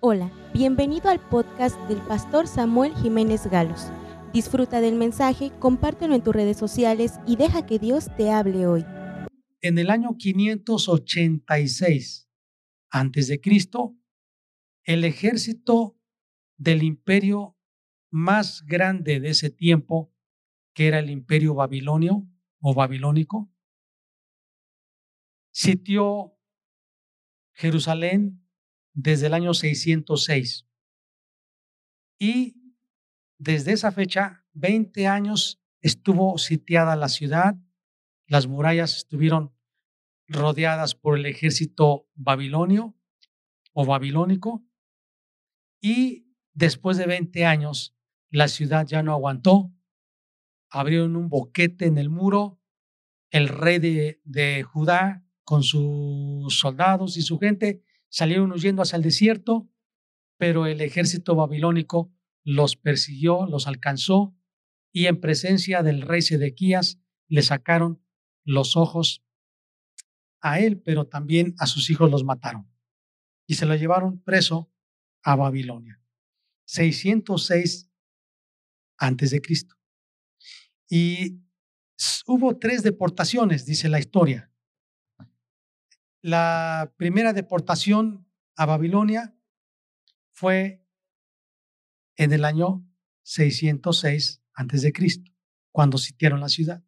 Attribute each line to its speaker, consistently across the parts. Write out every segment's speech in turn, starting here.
Speaker 1: Hola, bienvenido al podcast del pastor Samuel Jiménez Galos. Disfruta del mensaje, compártelo en tus redes sociales y deja que Dios te hable hoy.
Speaker 2: En el año 586 antes de Cristo, el ejército del imperio más grande de ese tiempo, que era el imperio babilonio o babilónico, sitió Jerusalén desde el año 606. Y desde esa fecha, 20 años estuvo sitiada la ciudad, las murallas estuvieron rodeadas por el ejército babilonio o babilónico y después de 20 años la ciudad ya no aguantó, abrieron un boquete en el muro, el rey de, de Judá con sus soldados y su gente salieron huyendo hacia el desierto, pero el ejército babilónico los persiguió, los alcanzó y en presencia del rey Sedequías le sacaron los ojos a él, pero también a sus hijos los mataron y se lo llevaron preso a Babilonia. 606 antes de Cristo. Y hubo tres deportaciones, dice la historia. La primera deportación a Babilonia fue en el año 606 antes de Cristo, cuando sitiaron la ciudad.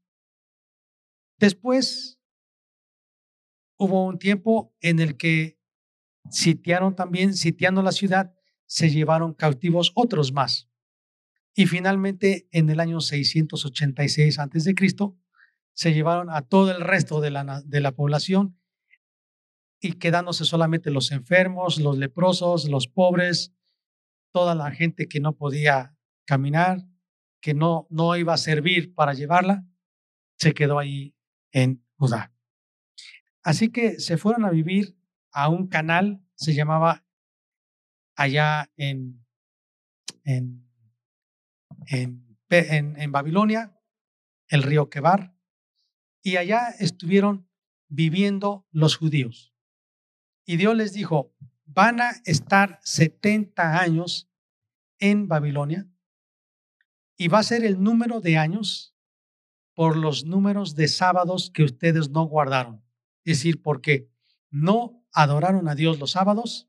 Speaker 2: Después hubo un tiempo en el que sitiaron también, sitiando la ciudad, se llevaron cautivos otros más. Y finalmente, en el año 686 antes de Cristo, se llevaron a todo el resto de la, de la población y quedándose solamente los enfermos, los leprosos, los pobres, toda la gente que no podía caminar, que no, no iba a servir para llevarla, se quedó ahí en Judá. Así que se fueron a vivir a un canal, se llamaba allá en, en, en, en Babilonia, el río Quebar, y allá estuvieron viviendo los judíos. Y Dios les dijo, van a estar 70 años en Babilonia y va a ser el número de años por los números de sábados que ustedes no guardaron. Es decir, porque no adoraron a Dios los sábados,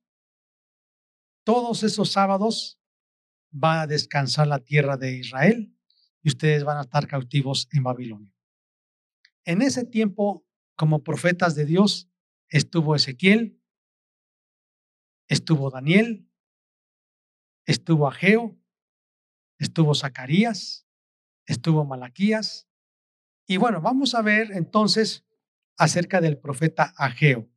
Speaker 2: todos esos sábados va a descansar la tierra de Israel y ustedes van a estar cautivos en Babilonia. En ese tiempo, como profetas de Dios, estuvo Ezequiel, Estuvo Daniel, estuvo Ageo, estuvo Zacarías, estuvo Malaquías. Y bueno, vamos a ver entonces acerca del profeta Ageo.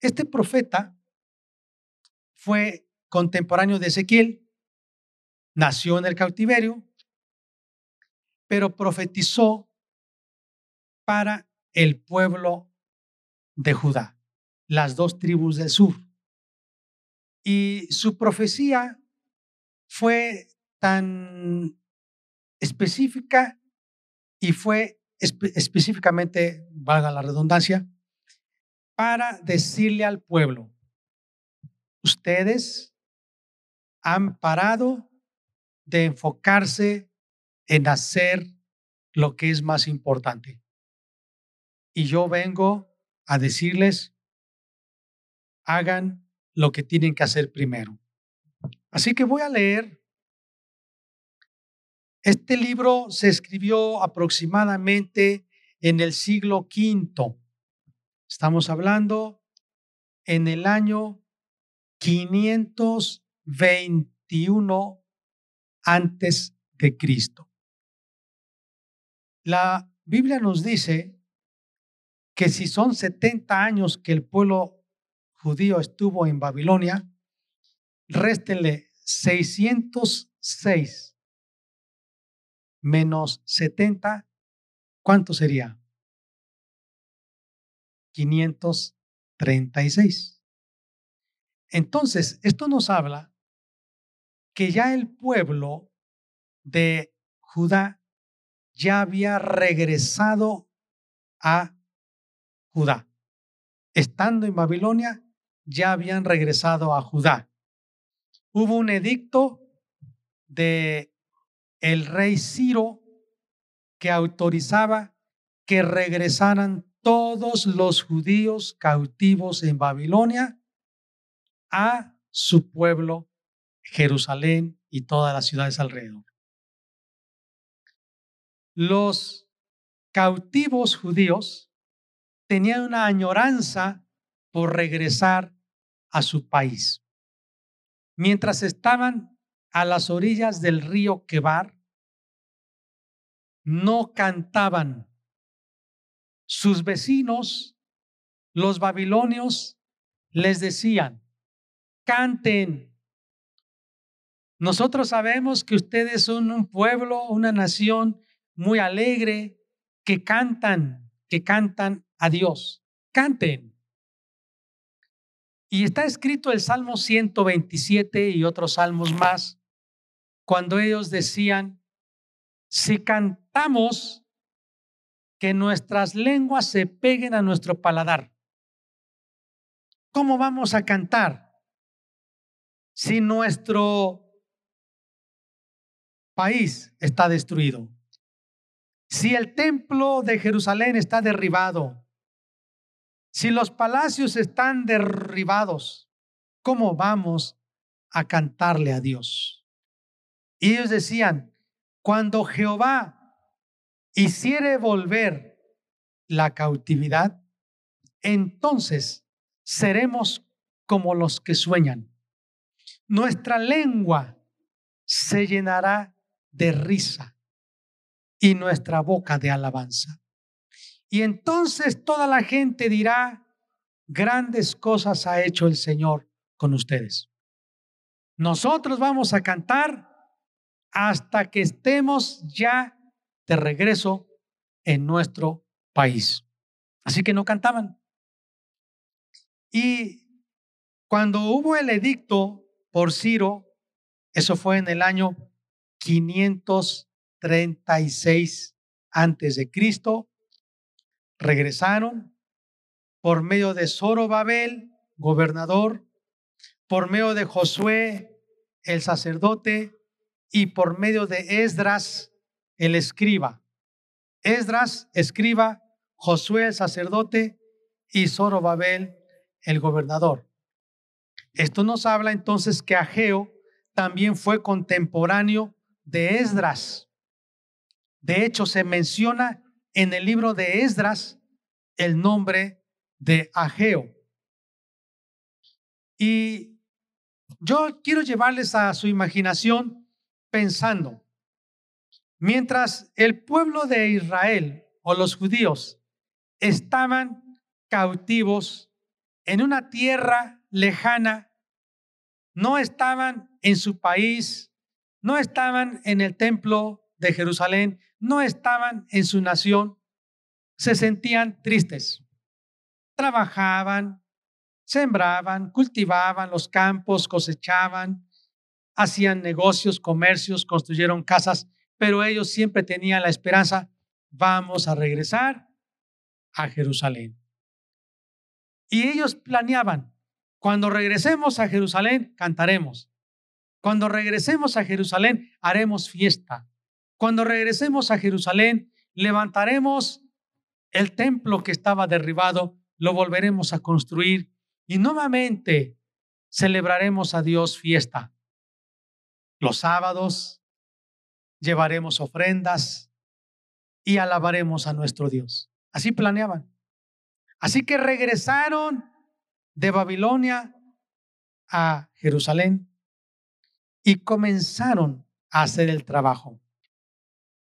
Speaker 2: Este profeta fue contemporáneo de Ezequiel, nació en el cautiverio, pero profetizó para el pueblo de Judá las dos tribus del sur. Y su profecía fue tan específica y fue específicamente, valga la redundancia, para decirle al pueblo, ustedes han parado de enfocarse en hacer lo que es más importante. Y yo vengo a decirles hagan lo que tienen que hacer primero. Así que voy a leer. Este libro se escribió aproximadamente en el siglo V. Estamos hablando en el año 521 antes de Cristo. La Biblia nos dice que si son 70 años que el pueblo judío estuvo en Babilonia, réstenle 606 menos 70, ¿cuánto sería? 536. Entonces, esto nos habla que ya el pueblo de Judá ya había regresado a Judá. Estando en Babilonia, ya habían regresado a Judá. Hubo un edicto de el rey Ciro que autorizaba que regresaran todos los judíos cautivos en Babilonia a su pueblo, Jerusalén y todas las ciudades alrededor. Los cautivos judíos tenían una añoranza por regresar a su país. Mientras estaban a las orillas del río Quebar, no cantaban. Sus vecinos, los babilonios, les decían, canten. Nosotros sabemos que ustedes son un pueblo, una nación muy alegre, que cantan, que cantan a Dios. Canten. Y está escrito el Salmo 127 y otros salmos más, cuando ellos decían, si cantamos, que nuestras lenguas se peguen a nuestro paladar. ¿Cómo vamos a cantar si nuestro país está destruido? Si el templo de Jerusalén está derribado, si los palacios están derribados, ¿cómo vamos a cantarle a Dios? Y ellos decían, cuando Jehová hiciere volver la cautividad, entonces seremos como los que sueñan. Nuestra lengua se llenará de risa y nuestra boca de alabanza. Y entonces toda la gente dirá, grandes cosas ha hecho el Señor con ustedes. Nosotros vamos a cantar hasta que estemos ya de regreso en nuestro país. Así que no cantaban. Y cuando hubo el edicto por Ciro, eso fue en el año 500 36 antes de Cristo, regresaron por medio de Zorobabel, gobernador, por medio de Josué, el sacerdote, y por medio de Esdras, el escriba. Esdras, escriba, Josué, el sacerdote, y Zorobabel, el gobernador. Esto nos habla entonces que Ageo también fue contemporáneo de Esdras. De hecho, se menciona en el libro de Esdras el nombre de Ageo. Y yo quiero llevarles a su imaginación pensando, mientras el pueblo de Israel o los judíos estaban cautivos en una tierra lejana, no estaban en su país, no estaban en el templo de Jerusalén, no estaban en su nación, se sentían tristes. Trabajaban, sembraban, cultivaban los campos, cosechaban, hacían negocios, comercios, construyeron casas, pero ellos siempre tenían la esperanza, vamos a regresar a Jerusalén. Y ellos planeaban, cuando regresemos a Jerusalén, cantaremos. Cuando regresemos a Jerusalén, haremos fiesta. Cuando regresemos a Jerusalén, levantaremos el templo que estaba derribado, lo volveremos a construir y nuevamente celebraremos a Dios fiesta. Los sábados llevaremos ofrendas y alabaremos a nuestro Dios. Así planeaban. Así que regresaron de Babilonia a Jerusalén y comenzaron a hacer el trabajo.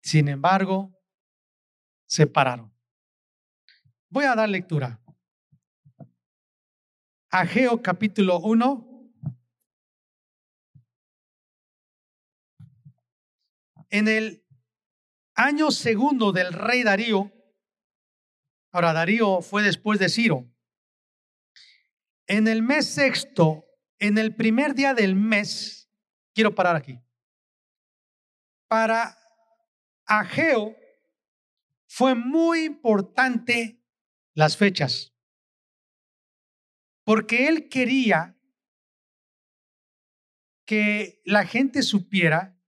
Speaker 2: Sin embargo, se pararon. Voy a dar lectura. Ageo capítulo 1. En el año segundo del rey Darío, ahora Darío fue después de Ciro, en el mes sexto, en el primer día del mes, quiero parar aquí, para Ageo fue muy importante las fechas, porque él quería que la gente supiera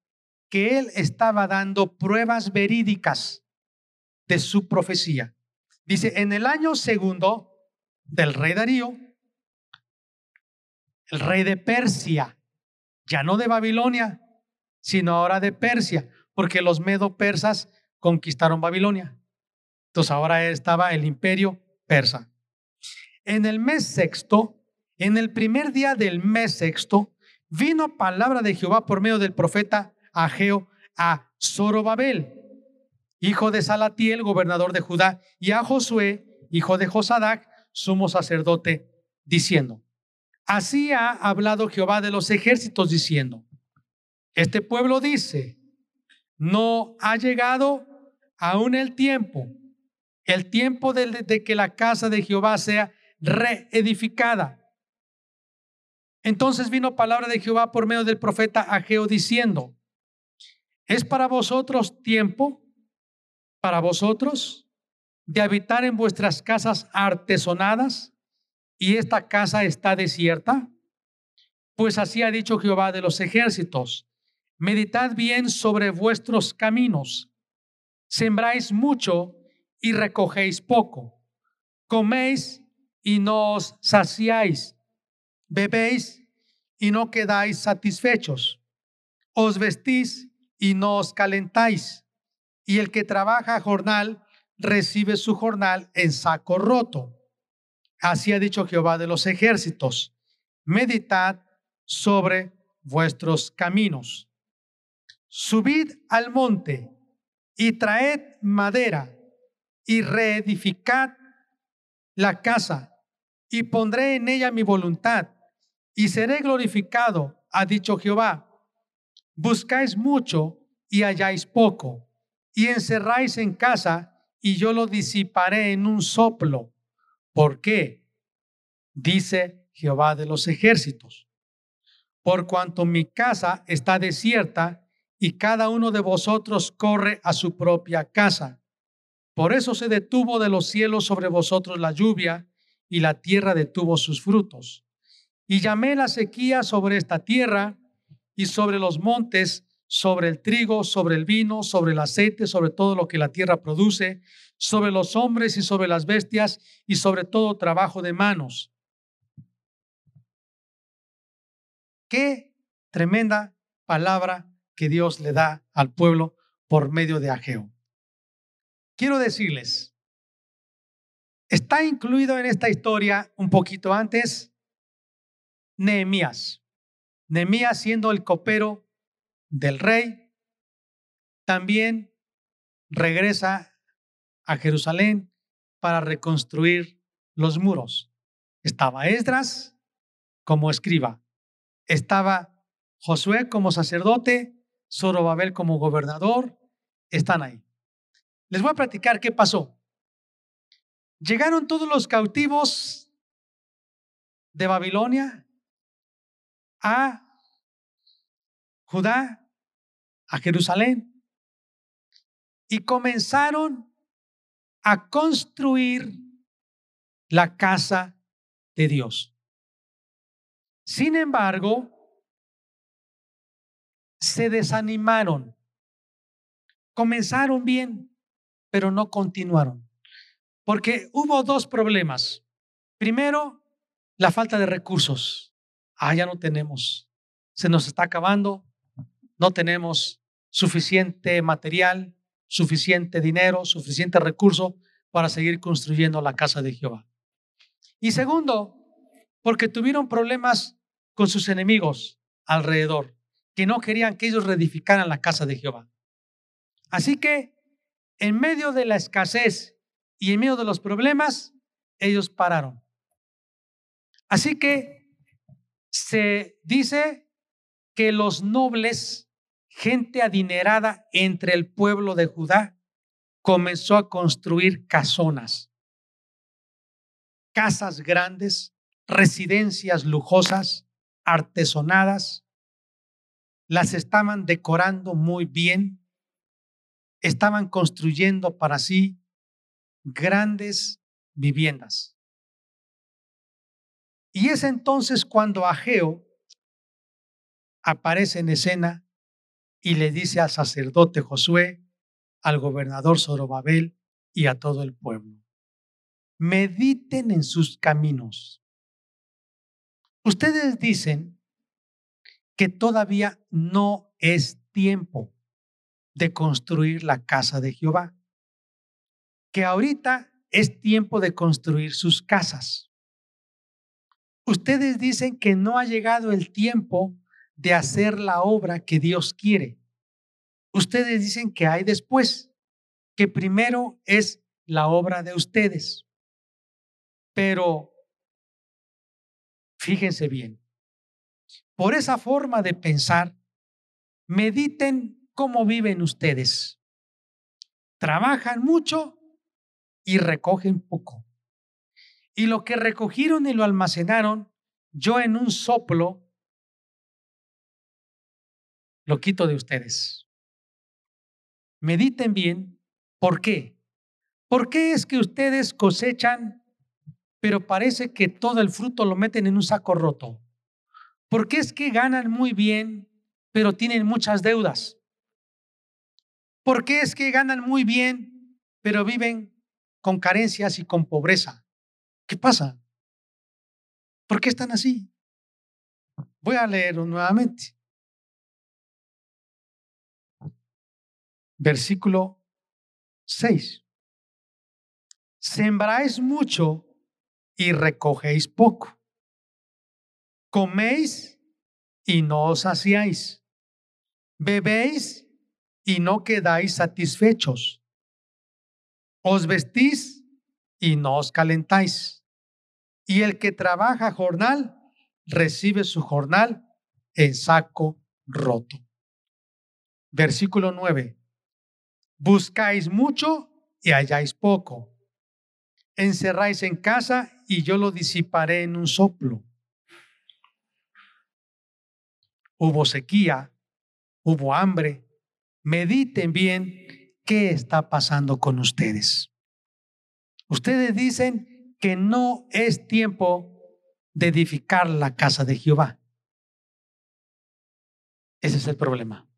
Speaker 2: que él estaba dando pruebas verídicas de su profecía. Dice, en el año segundo del rey Darío, el rey de Persia, ya no de Babilonia, sino ahora de Persia, porque los medo-persas conquistaron Babilonia. Entonces ahora estaba el imperio persa. En el mes sexto, en el primer día del mes sexto, vino palabra de Jehová por medio del profeta Ageo a Zorobabel, hijo de Salatiel, gobernador de Judá, y a Josué, hijo de Josadac, sumo sacerdote, diciendo, así ha hablado Jehová de los ejércitos, diciendo, este pueblo dice, no ha llegado aún el tiempo, el tiempo de, que la casa de Jehová sea reedificada. Entonces vino palabra de Jehová por medio del profeta Ageo diciendo, ¿es para vosotros tiempo, para vosotros, de habitar en vuestras casas artesonadas y esta casa está desierta? Pues así ha dicho Jehová de los ejércitos, meditad bien sobre vuestros caminos, sembráis mucho y recogéis poco, coméis y no os saciáis, bebéis y no quedáis satisfechos, os vestís y no os calentáis, y el que trabaja jornal recibe su jornal en saco roto. Así ha dicho Jehová de los ejércitos, meditad sobre vuestros caminos. Subid al monte y traed madera y reedificad la casa y pondré en ella mi voluntad y seré glorificado, ha dicho Jehová. Buscáis mucho y halláis poco y encerráis en casa y yo lo disiparé en un soplo. ¿Por qué? Dice Jehová de los ejércitos. Por cuanto mi casa está desierta y cada uno de vosotros corre a su propia casa. Por eso se detuvo de los cielos sobre vosotros la lluvia y la tierra detuvo sus frutos. Y llamé la sequía sobre esta tierra y sobre los montes, sobre el trigo, sobre el vino, sobre el aceite, sobre todo lo que la tierra produce, sobre los hombres y sobre las bestias y sobre todo trabajo de manos. Qué tremenda palabra que Dios le da al pueblo por medio de Ageo quiero decirles, está incluido en esta historia un poquito antes Nehemías. Nehemías siendo el copero del rey, también regresa a Jerusalén para reconstruir los muros. Estaba Esdras como escriba, estaba Josué como sacerdote, Zorobabel como gobernador, están ahí. Les voy a platicar qué pasó. Llegaron todos los cautivos de Babilonia a Judá, a Jerusalén, y comenzaron a construir la casa de Dios. Sin embargo, se desanimaron. Comenzaron bien, pero no continuaron. Porque hubo dos problemas. Primero, la falta de recursos. Ah, ya no tenemos. Se nos está acabando. No tenemos suficiente material, suficiente dinero, suficiente recurso para seguir construyendo la casa de Jehová. Y segundo, porque tuvieron problemas con sus enemigos alrededor, que no querían que ellos reedificaran la casa de Jehová. Así que en medio de la escasez y en medio de los problemas, ellos pararon. Así que se dice que los nobles, gente adinerada entre el pueblo de Judá, comenzó a construir casonas, casas grandes, residencias lujosas, artesonadas, las estaban decorando muy bien estaban construyendo para sí grandes viviendas. Y es entonces cuando Ageo aparece en escena y le dice al sacerdote Josué, al gobernador Zorobabel y a todo el pueblo, mediten en sus caminos. Ustedes dicen que todavía no es tiempo de construir la casa de Jehová, que ahorita es tiempo de construir sus casas. Ustedes dicen que no ha llegado el tiempo de hacer la obra que Dios quiere. Ustedes dicen que hay después, que primero es la obra de ustedes. Pero fíjense bien, por esa forma de pensar, mediten cómo viven ustedes. Trabajan mucho y recogen poco. Y lo que recogieron y lo almacenaron, yo en un soplo lo quito de ustedes. Mediten bien, ¿por qué? ¿Por qué es que ustedes cosechan, pero parece que todo el fruto lo meten en un saco roto? ¿Por qué es que ganan muy bien, pero tienen muchas deudas? ¿Por qué es que ganan muy bien, pero viven con carencias y con pobreza? ¿Qué pasa? ¿Por qué están así? Voy a leerlo nuevamente. Versículo 6. Sembráis mucho y recogéis poco. Coméis y no os saciáis. Bebéis y no quedáis satisfechos. Os vestís y no os calentáis. Y el que trabaja jornal recibe su jornal en saco roto. Versículo 9. Buscáis mucho y halláis poco. Encerráis en casa y yo lo disiparé en un soplo. Hubo sequía, hubo hambre. Mediten bien qué está pasando con ustedes. Ustedes dicen, que no es tiempo de edificar la casa de Jehová. Ese es el problema.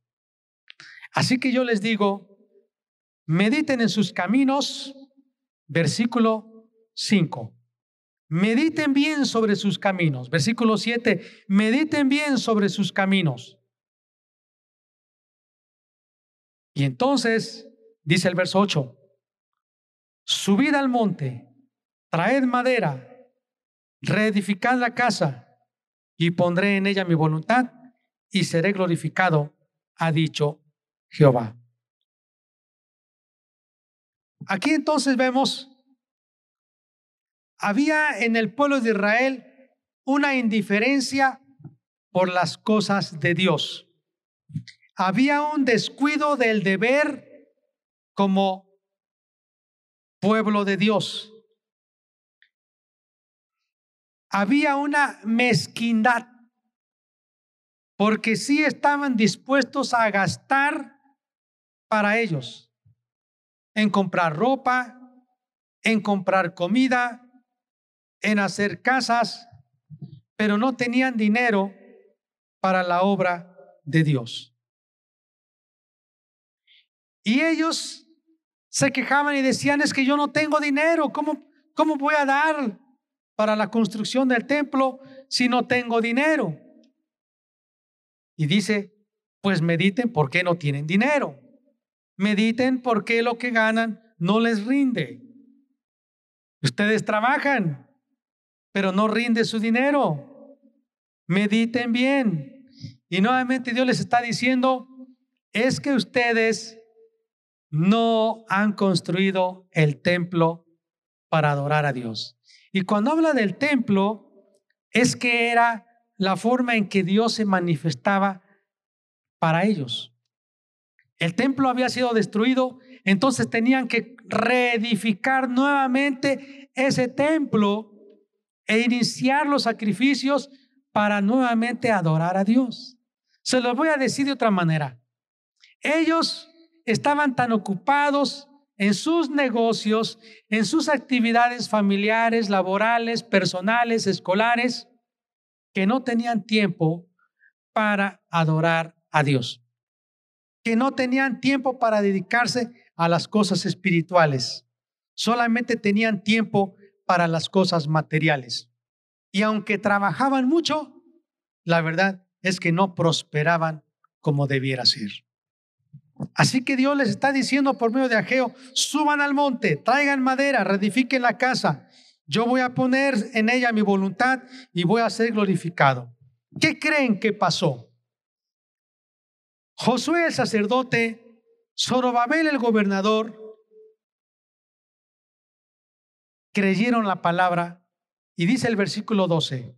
Speaker 2: Así que yo les digo, mediten en sus caminos, versículo 5. Mediten bien sobre sus caminos. Versículo 7. Mediten bien sobre sus caminos. Y entonces, dice el verso 8, subid al monte traed madera, reedificad la casa y pondré en ella mi voluntad y seré glorificado, ha dicho Jehová. Aquí entonces vemos, había en el pueblo de Israel una indiferencia por las cosas de Dios. Había un descuido del deber como pueblo de Dios había una mezquindad, porque sí estaban dispuestos a gastar para ellos, en comprar ropa, en comprar comida, en hacer casas, pero no tenían dinero para la obra de Dios. Y ellos se quejaban y decían, es que yo no tengo dinero, ¿cómo, cómo voy a dar para la construcción del templo si no tengo dinero? Y dice, pues mediten por qué no tienen dinero. Mediten por qué lo que ganan no les rinde. Ustedes trabajan, pero no rinde su dinero. Mediten bien. Y nuevamente Dios les está diciendo, es que ustedes no han construido el templo para adorar a Dios. Y cuando habla del templo, es que era la forma en que Dios se manifestaba para ellos. El templo había sido destruido, entonces tenían que reedificar nuevamente ese templo e iniciar los sacrificios para nuevamente adorar a Dios. Se los voy a decir de otra manera. Ellos estaban tan ocupados en sus negocios, en sus actividades familiares, laborales, personales, escolares, que no tenían tiempo para adorar a Dios, que no tenían tiempo para dedicarse a las cosas espirituales, solamente tenían tiempo para las cosas materiales. Y aunque trabajaban mucho, la verdad es que no prosperaban como debiera ser. Así que Dios les está diciendo por medio de Ageo, suban al monte, traigan madera, reedifiquen la casa. Yo voy a poner en ella mi voluntad y voy a ser glorificado. ¿Qué creen que pasó? Josué el sacerdote, Zorobabel el gobernador, creyeron la palabra y dice el versículo 12,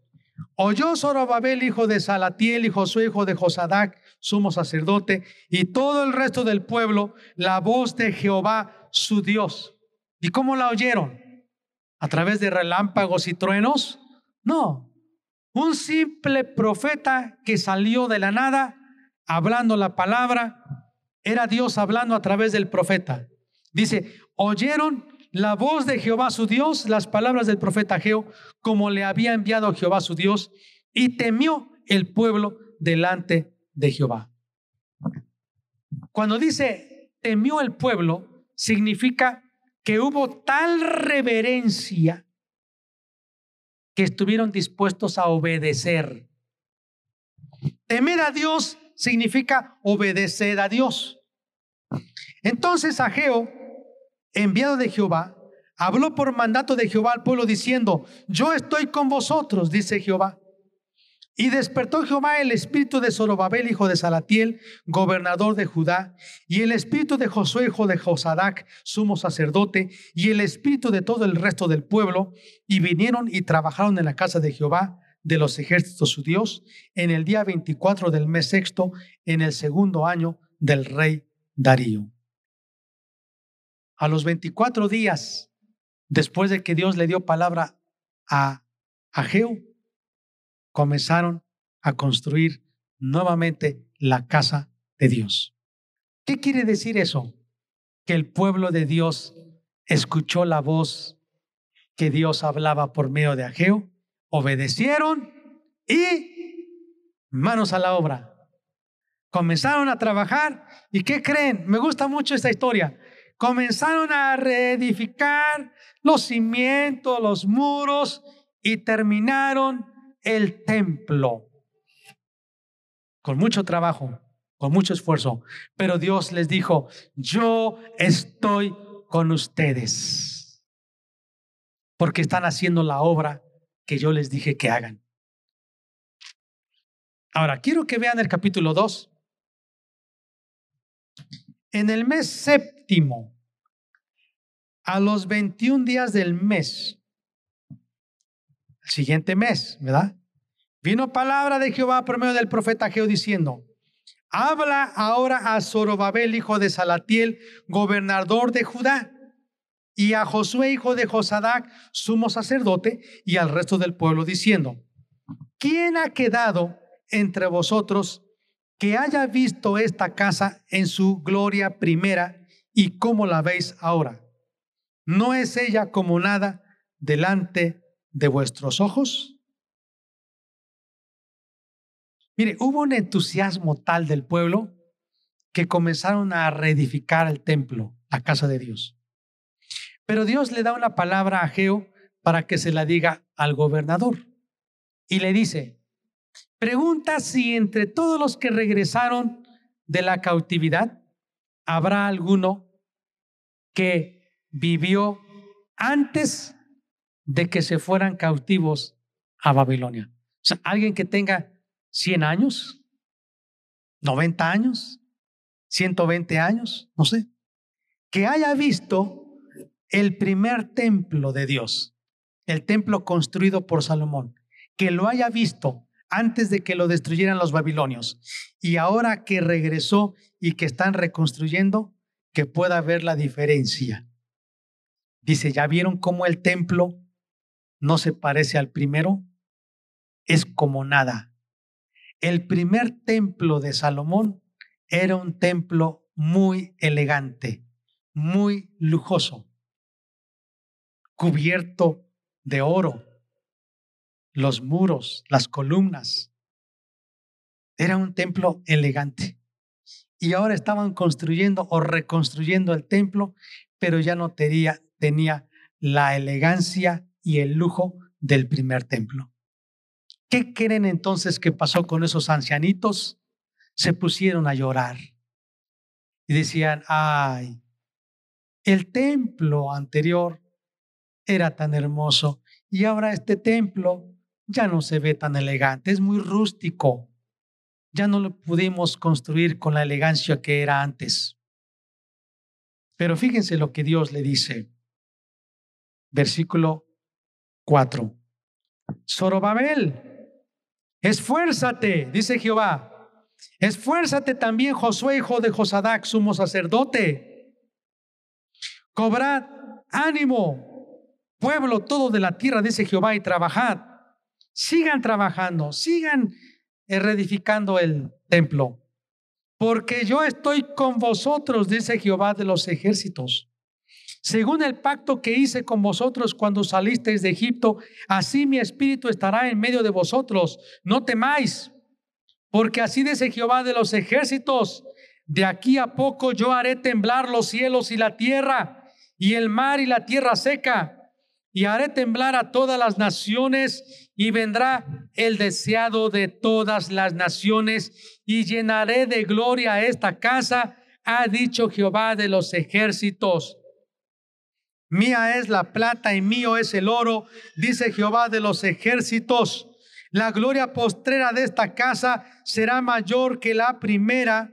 Speaker 2: Oyó Zorobabel, hijo de Salatiel, y Josué, hijo de Josadac, sumo sacerdote, y todo el resto del pueblo, la voz de Jehová, su Dios. ¿Y cómo la oyeron? ¿A través de relámpagos y truenos? No. Un simple profeta que salió de la nada, hablando la palabra, era Dios hablando a través del profeta. Dice, oyeron la voz de Jehová su Dios, las palabras del profeta Geo, como le había enviado Jehová su Dios, y temió el pueblo delante de Jehová. Cuando dice temió el pueblo, significa que hubo tal reverencia que estuvieron dispuestos a obedecer. Temer a Dios significa obedecer a Dios. Entonces Ageo enviado de Jehová, habló por mandato de Jehová al pueblo diciendo, yo estoy con vosotros, dice Jehová. Y despertó Jehová el espíritu de Zorobabel, hijo de Salatiel, gobernador de Judá, y el espíritu de Josué, hijo de Josadac, sumo sacerdote, y el espíritu de todo el resto del pueblo, y vinieron y trabajaron en la casa de Jehová de los ejércitos su Dios, en el día 24 del mes sexto, en el segundo año del rey Darío. A los 24 días después de que Dios le dio palabra a Ageo, comenzaron a construir nuevamente la casa de Dios. ¿Qué quiere decir eso? Que el pueblo de Dios escuchó la voz que Dios hablaba por medio de Ageo, obedecieron y manos a la obra. Comenzaron a trabajar y ¿qué creen? Me gusta mucho esta historia comenzaron a reedificar los cimientos, los muros y terminaron el templo. Con mucho trabajo, con mucho esfuerzo. Pero Dios les dijo, yo estoy con ustedes. Porque están haciendo la obra que yo les dije que hagan. Ahora, quiero que vean el capítulo 2. En el mes séptimo, a los 21 días del mes, el siguiente mes, ¿verdad? Vino palabra de Jehová por medio del profeta Geo diciendo, habla ahora a Zorobabel, hijo de Salatiel, gobernador de Judá, y a Josué, hijo de Josadac, sumo sacerdote, y al resto del pueblo, diciendo, ¿quién ha quedado entre vosotros que haya visto esta casa en su gloria primera y cómo la veis ahora. ¿No es ella como nada delante de vuestros ojos? Mire, hubo un entusiasmo tal del pueblo que comenzaron a reedificar el templo, la casa de Dios. Pero Dios le da una palabra a Geo para que se la diga al gobernador. Y le dice, Pregunta si entre todos los que regresaron de la cautividad habrá alguno que vivió antes de que se fueran cautivos a Babilonia. O sea, alguien que tenga 100 años, 90 años, 120 años, no sé, que haya visto el primer templo de Dios, el templo construido por Salomón, que lo haya visto antes de que lo destruyeran los babilonios. Y ahora que regresó y que están reconstruyendo, que pueda ver la diferencia. Dice, ¿ya vieron cómo el templo no se parece al primero? Es como nada. El primer templo de Salomón era un templo muy elegante, muy lujoso, cubierto de oro, los muros, las columnas. Era un templo elegante. Y ahora estaban construyendo o reconstruyendo el templo, pero ya no tenía, tenía la elegancia y el lujo del primer templo. ¿Qué creen entonces que pasó con esos ancianitos? Se pusieron a llorar y decían, ay, el templo anterior era tan hermoso y ahora este templo ya no se ve tan elegante, es muy rústico. Ya no lo pudimos construir con la elegancia que era antes. Pero fíjense lo que Dios le dice. Versículo 4. Zorobabel, esfuérzate, dice Jehová. Esfuérzate también, Josué, hijo de Josadac, sumo sacerdote. Cobrad ánimo, pueblo todo de la tierra, dice Jehová, y trabajad. Sigan trabajando, sigan reedificando el templo, porque yo estoy con vosotros, dice Jehová de los ejércitos. Según el pacto que hice con vosotros cuando salisteis de Egipto, así mi espíritu estará en medio de vosotros. No temáis, porque así dice Jehová de los ejércitos, de aquí a poco yo haré temblar los cielos y la tierra, y el mar y la tierra seca, y haré temblar a todas las naciones, y vendrá el deseado de todas las naciones, y llenaré de gloria esta casa, ha dicho Jehová de los ejércitos. Mía es la plata y mío es el oro, dice Jehová de los ejércitos. La gloria postrera de esta casa será mayor que la primera,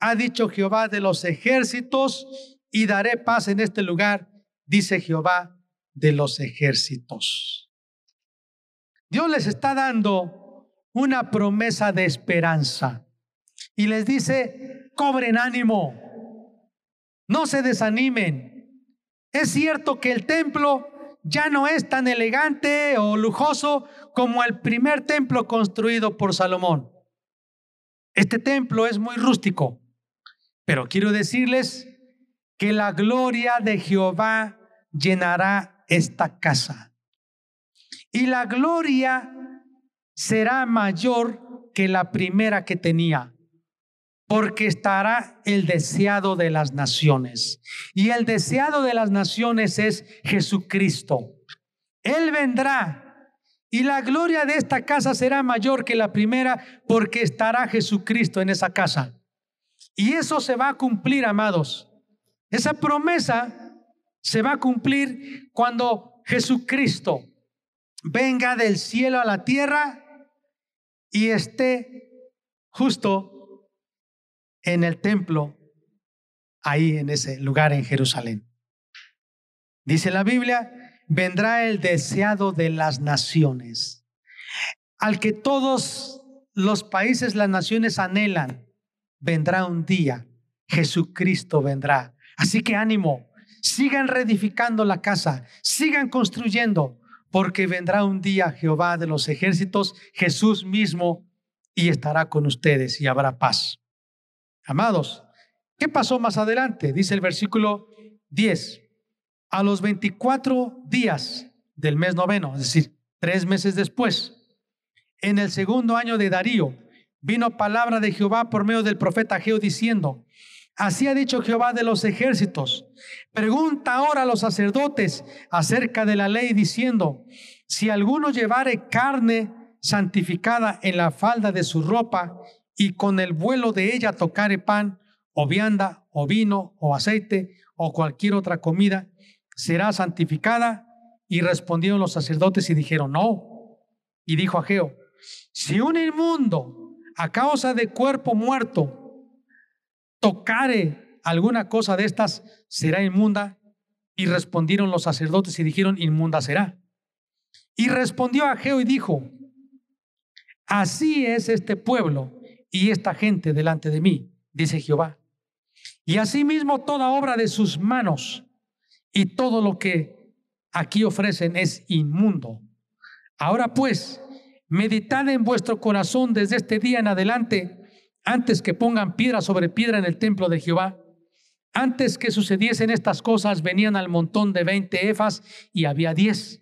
Speaker 2: ha dicho Jehová de los ejércitos, y daré paz en este lugar, dice Jehová de los ejércitos. Dios les está dando una promesa de esperanza y les dice, cobren ánimo, no se desanimen, es cierto que el templo ya no es tan elegante o lujoso como el primer templo construido por Salomón. Este templo es muy rústico, pero quiero decirles que la gloria de Jehová llenará esta casa. Y la gloria será mayor que la primera que tenía porque estará el deseado de las naciones. Y el deseado de las naciones es Jesucristo. Él vendrá y la gloria de esta casa será mayor que la primera porque estará Jesucristo en esa casa. Y eso se va a cumplir, amados. Esa promesa se va a cumplir cuando Jesucristo venga del cielo a la tierra y esté justo en el templo, ahí en ese lugar en Jerusalén. Dice la Biblia, vendrá el deseado de las naciones, al que todos los países, las naciones anhelan. Vendrá un día, Jesucristo vendrá. Así que ánimo, sigan reedificando la casa, sigan construyendo, porque vendrá un día Jehová de los ejércitos, Jesús mismo, y estará con ustedes y habrá paz. Amados, ¿qué pasó más adelante? Dice el versículo 10. A los 24 días del mes noveno, es decir, tres meses después, en el segundo año de Darío, vino palabra de Jehová por medio del profeta Geo diciendo, Así ha dicho Jehová de los ejércitos. Pregunta ahora a los sacerdotes acerca de la ley diciendo, si alguno llevare carne santificada en la falda de su ropa y con el vuelo de ella tocare pan o vianda o vino o aceite o cualquier otra comida, será santificada. Y respondieron los sacerdotes y dijeron, no. Y dijo Ageo, si un inmundo a causa de cuerpo muerto tocare alguna cosa de estas, será inmunda. Y respondieron los sacerdotes y dijeron, inmunda será. Y respondió Ageo y dijo, así es este pueblo y esta gente delante de mí, dice Jehová. Y asimismo toda obra de sus manos y todo lo que aquí ofrecen es inmundo. Ahora pues, meditad en vuestro corazón desde este día en adelante, antes que pongan piedra sobre piedra en el templo de Jehová, Antes que sucediesen estas cosas, venían al montón de 20 efas y había 10.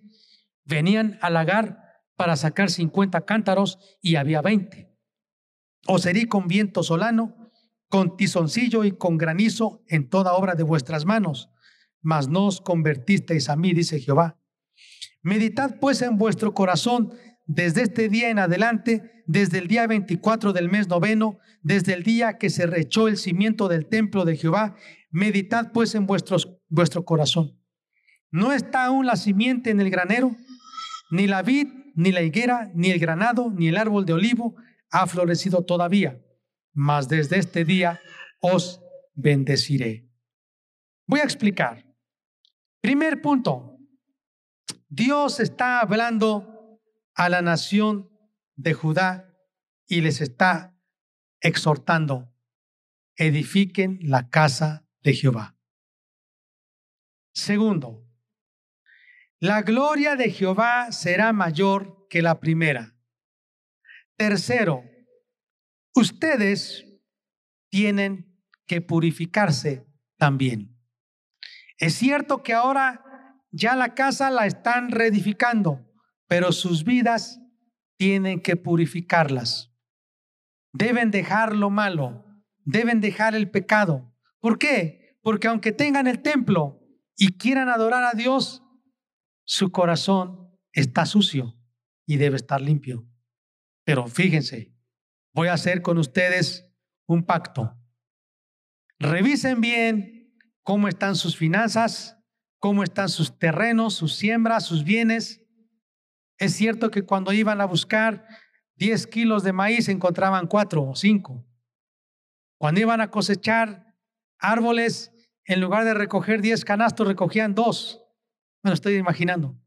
Speaker 2: Venían al lagar para sacar 50 cántaros y había 20. Os herí con viento solano, con tizoncillo y con granizo en toda obra de vuestras manos, mas no os convertisteis a mí, dice Jehová. Meditad pues en vuestro corazón desde este día en adelante, desde el día 24 del mes noveno, desde el día que se rechó el cimiento del templo de Jehová, meditad pues en vuestro corazón. ¿No está aún la simiente en el granero? Ni la vid, ni la higuera, ni el granado, ni el árbol de olivo ha florecido todavía, mas desde este día os bendeciré. Voy a explicar. Primer punto, Dios está hablando a la nación de Judá y les está exhortando, edifiquen la casa de Jehová. Segundo, la gloria de Jehová será mayor que la primera. Tercero, ustedes tienen que purificarse también. Es cierto que ahora ya la casa la están reedificando, pero sus vidas tienen que purificarlas. Deben dejar lo malo, deben dejar el pecado. ¿Por qué? Porque aunque tengan el templo y quieran adorar a Dios, su corazón está sucio y debe estar limpio. Pero fíjense, voy a hacer con ustedes un pacto. Revisen bien cómo están sus finanzas, cómo están sus terrenos, sus siembras, sus bienes es cierto que cuando iban a buscar 10 kilos de maíz encontraban 4 o 5. Cuando iban a cosechar árboles, en lugar de recoger 10 canastos, recogían 2. Me lo estoy imaginando.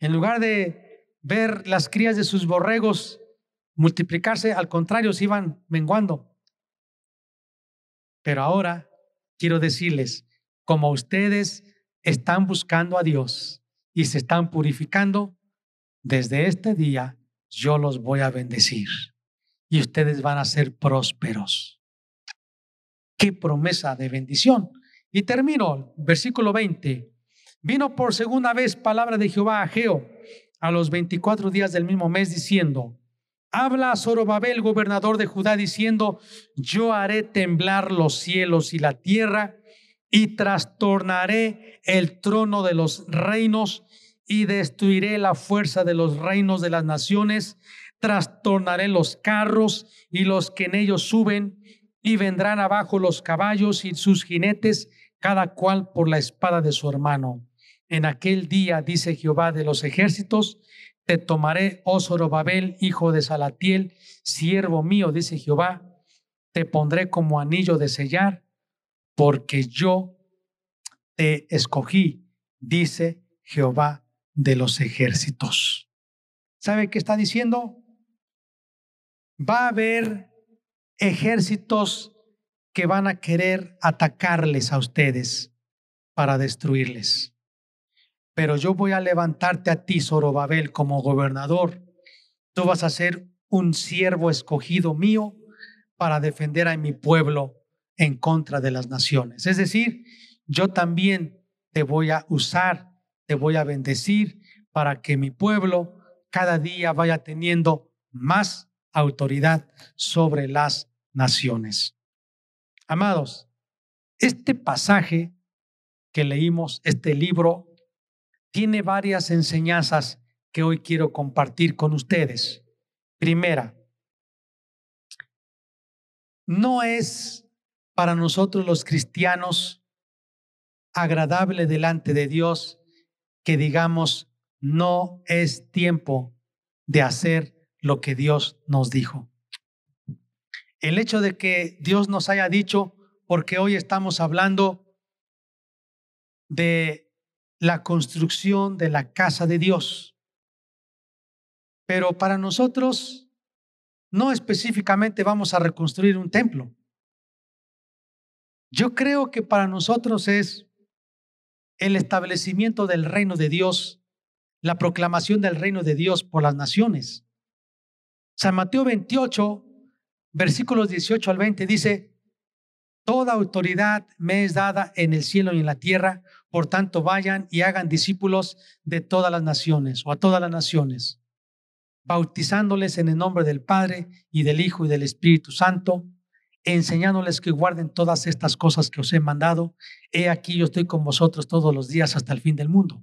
Speaker 2: En lugar de ver las crías de sus borregos multiplicarse, al contrario, se iban menguando. Pero ahora quiero decirles, como ustedes están buscando a Dios y se están purificando, desde este día yo los voy a bendecir y ustedes van a ser prósperos. Qué promesa de bendición. Y termino, versículo 20. Vino por segunda vez palabra de Jehová a Geo a los 24 días del mismo mes diciendo, habla a Zorobabel, gobernador de Judá, diciendo, yo haré temblar los cielos y la tierra y trastornaré el trono de los reinos y destruiré la fuerza de los reinos de las naciones, trastornaré los carros y los que en ellos suben, y vendrán abajo los caballos y sus jinetes, cada cual por la espada de su hermano. En aquel día, dice Jehová de los ejércitos, te tomaré, oh hijo de Salatiel, siervo mío, dice Jehová, te pondré como anillo de sellar, porque yo te escogí, dice Jehová de los ejércitos. ¿Sabe qué está diciendo? Va a haber ejércitos que van a querer atacarles a ustedes para destruirles. Pero yo voy a levantarte a ti, Zorobabel, como gobernador. Tú vas a ser un siervo escogido mío para defender a mi pueblo en contra de las naciones. Es decir, yo también te voy a usar te voy a bendecir para que mi pueblo cada día vaya teniendo más autoridad sobre las naciones. Amados, este pasaje que leímos, este libro, tiene varias enseñanzas que hoy quiero compartir con ustedes. Primera, no es para nosotros los cristianos agradable delante de Dios que digamos, no es tiempo de hacer lo que Dios nos dijo. El hecho de que Dios nos haya dicho, porque hoy estamos hablando de la construcción de la casa de Dios. Pero para nosotros, no específicamente vamos a reconstruir un templo. Yo creo que para nosotros es el establecimiento del reino de Dios, la proclamación del reino de Dios por las naciones. San Mateo 28, versículos 18 al 20 dice, Toda autoridad me es dada en el cielo y en la tierra, por tanto vayan y hagan discípulos de todas las naciones o a todas las naciones, bautizándoles en el nombre del Padre y del Hijo y del Espíritu Santo, enseñándoles que guarden todas estas cosas que os he mandado. He aquí yo estoy con vosotros todos los días hasta el fin del mundo.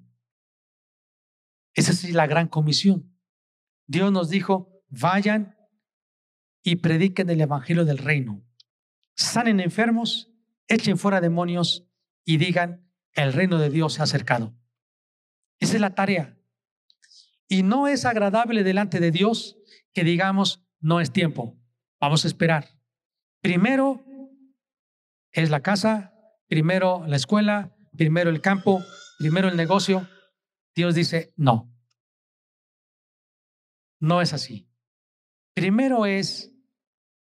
Speaker 2: Esa es la gran comisión. Dios nos dijo, vayan y prediquen el Evangelio del Reino sanen enfermos, echen fuera demonios y digan, el reino de Dios se ha acercado. Esa es la tarea. Y no es agradable delante de Dios que digamos, no es tiempo, vamos a esperar. Primero es la casa, primero la escuela, primero el campo, primero el negocio. Dios dice, no, no es así. Primero es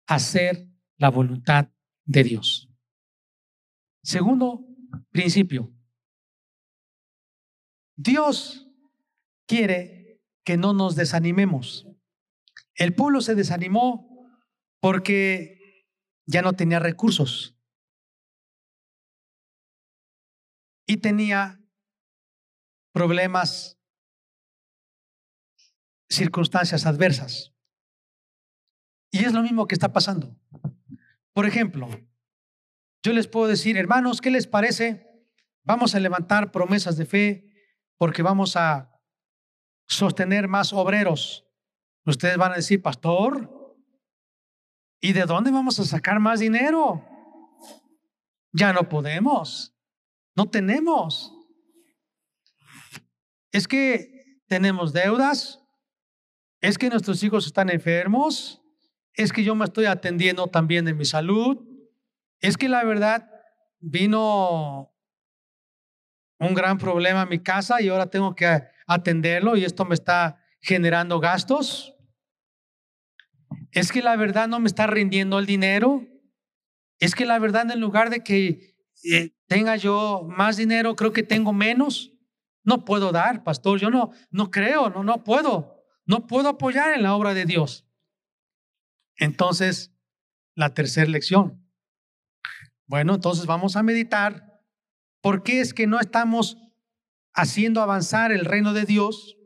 Speaker 2: hacer la voluntad de Dios. Segundo principio. Dios quiere que no nos desanimemos. El pueblo se desanimó porque ya no tenía recursos y tenía problemas, circunstancias adversas. Y es lo mismo que está pasando. Por ejemplo, yo les puedo decir, hermanos, ¿qué les parece? Vamos a levantar promesas de fe porque vamos a sostener más obreros. Ustedes van a decir, pastor, ¿y de dónde vamos a sacar más dinero? Ya no podemos, no tenemos. Es que tenemos deudas, es que nuestros hijos están enfermos, es que yo me estoy atendiendo también de mi salud, es que la verdad vino un gran problema en mi casa y ahora tengo que atenderlo y esto me está generando gastos. Es que la verdad no me está rindiendo el dinero. Es que la verdad en lugar de que eh, tenga yo más dinero, creo que tengo menos. No puedo dar, pastor. Yo no, no creo, no, no puedo. No puedo apoyar en la obra de Dios. Entonces, la tercera lección. Bueno, entonces vamos a meditar. ¿Por qué es que no estamos haciendo avanzar el reino de Dios?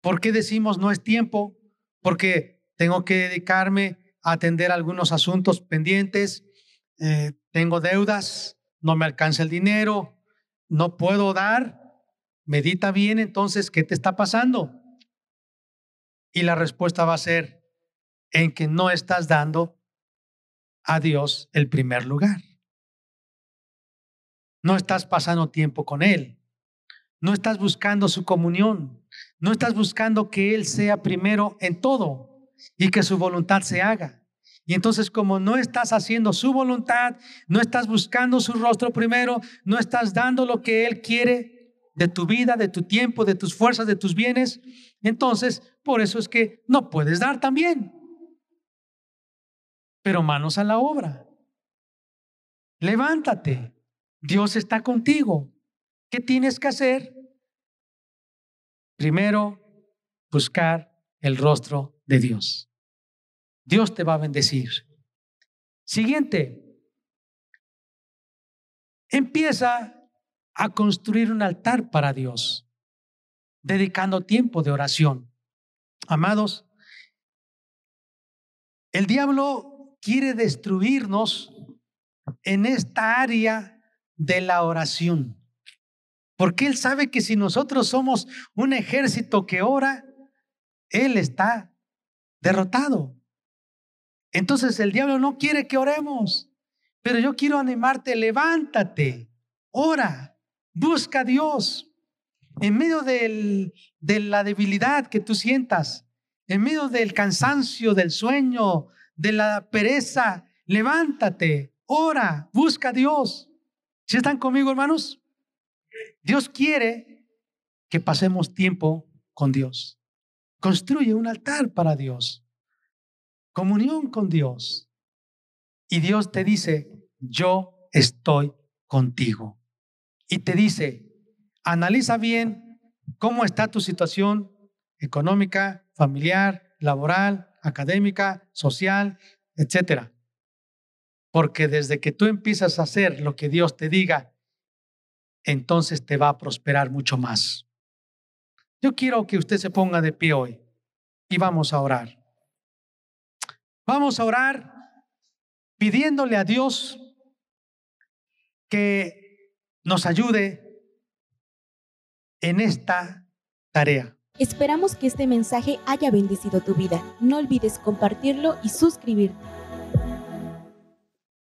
Speaker 2: ¿Por qué decimos no es tiempo? Porque tengo que dedicarme a atender algunos asuntos pendientes, eh, tengo deudas, no me alcanza el dinero, no puedo dar. Medita bien entonces, ¿qué te está pasando? Y la respuesta va a ser en que no estás dando a Dios el primer lugar. No estás pasando tiempo con Él. No estás buscando su comunión. No estás buscando que Él sea primero en todo y que su voluntad se haga. Y entonces como no estás haciendo su voluntad, no estás buscando su rostro primero, no estás dando lo que Él quiere de tu vida, de tu tiempo, de tus fuerzas, de tus bienes, entonces, por eso es que no puedes dar también. Pero manos a la obra. Levántate. Dios está contigo. ¿Qué tienes que hacer? Primero, buscar el rostro de Dios. Dios te va a bendecir. Siguiente. Empieza a construir un altar para Dios dedicando tiempo de oración. Amados, el diablo quiere destruirnos en esta área de la oración. Porque él sabe que si nosotros somos un ejército que ora, él está derrotado. Entonces el diablo no quiere que oremos. Pero yo quiero animarte, levántate, ora, busca a Dios, en medio de la debilidad que tú sientas, en medio del cansancio, del sueño, de la pereza, levántate, ora, busca a Dios. ¿Sí están conmigo, hermanos? Dios quiere que pasemos tiempo con Dios. Construye un altar para Dios. Comunión con Dios. Y Dios te dice, yo estoy contigo. Y te dice, Analiza bien cómo está tu situación económica, familiar, laboral, académica, social, etcétera. Porque desde que tú empiezas a hacer lo que Dios te diga, entonces te va a prosperar mucho más. Yo quiero que usted se ponga de pie hoy y vamos a orar. Vamos a orar pidiéndole a Dios que nos ayude en esta tarea.
Speaker 1: Esperamos que este mensaje haya bendecido tu vida. No olvides compartirlo y suscribirte.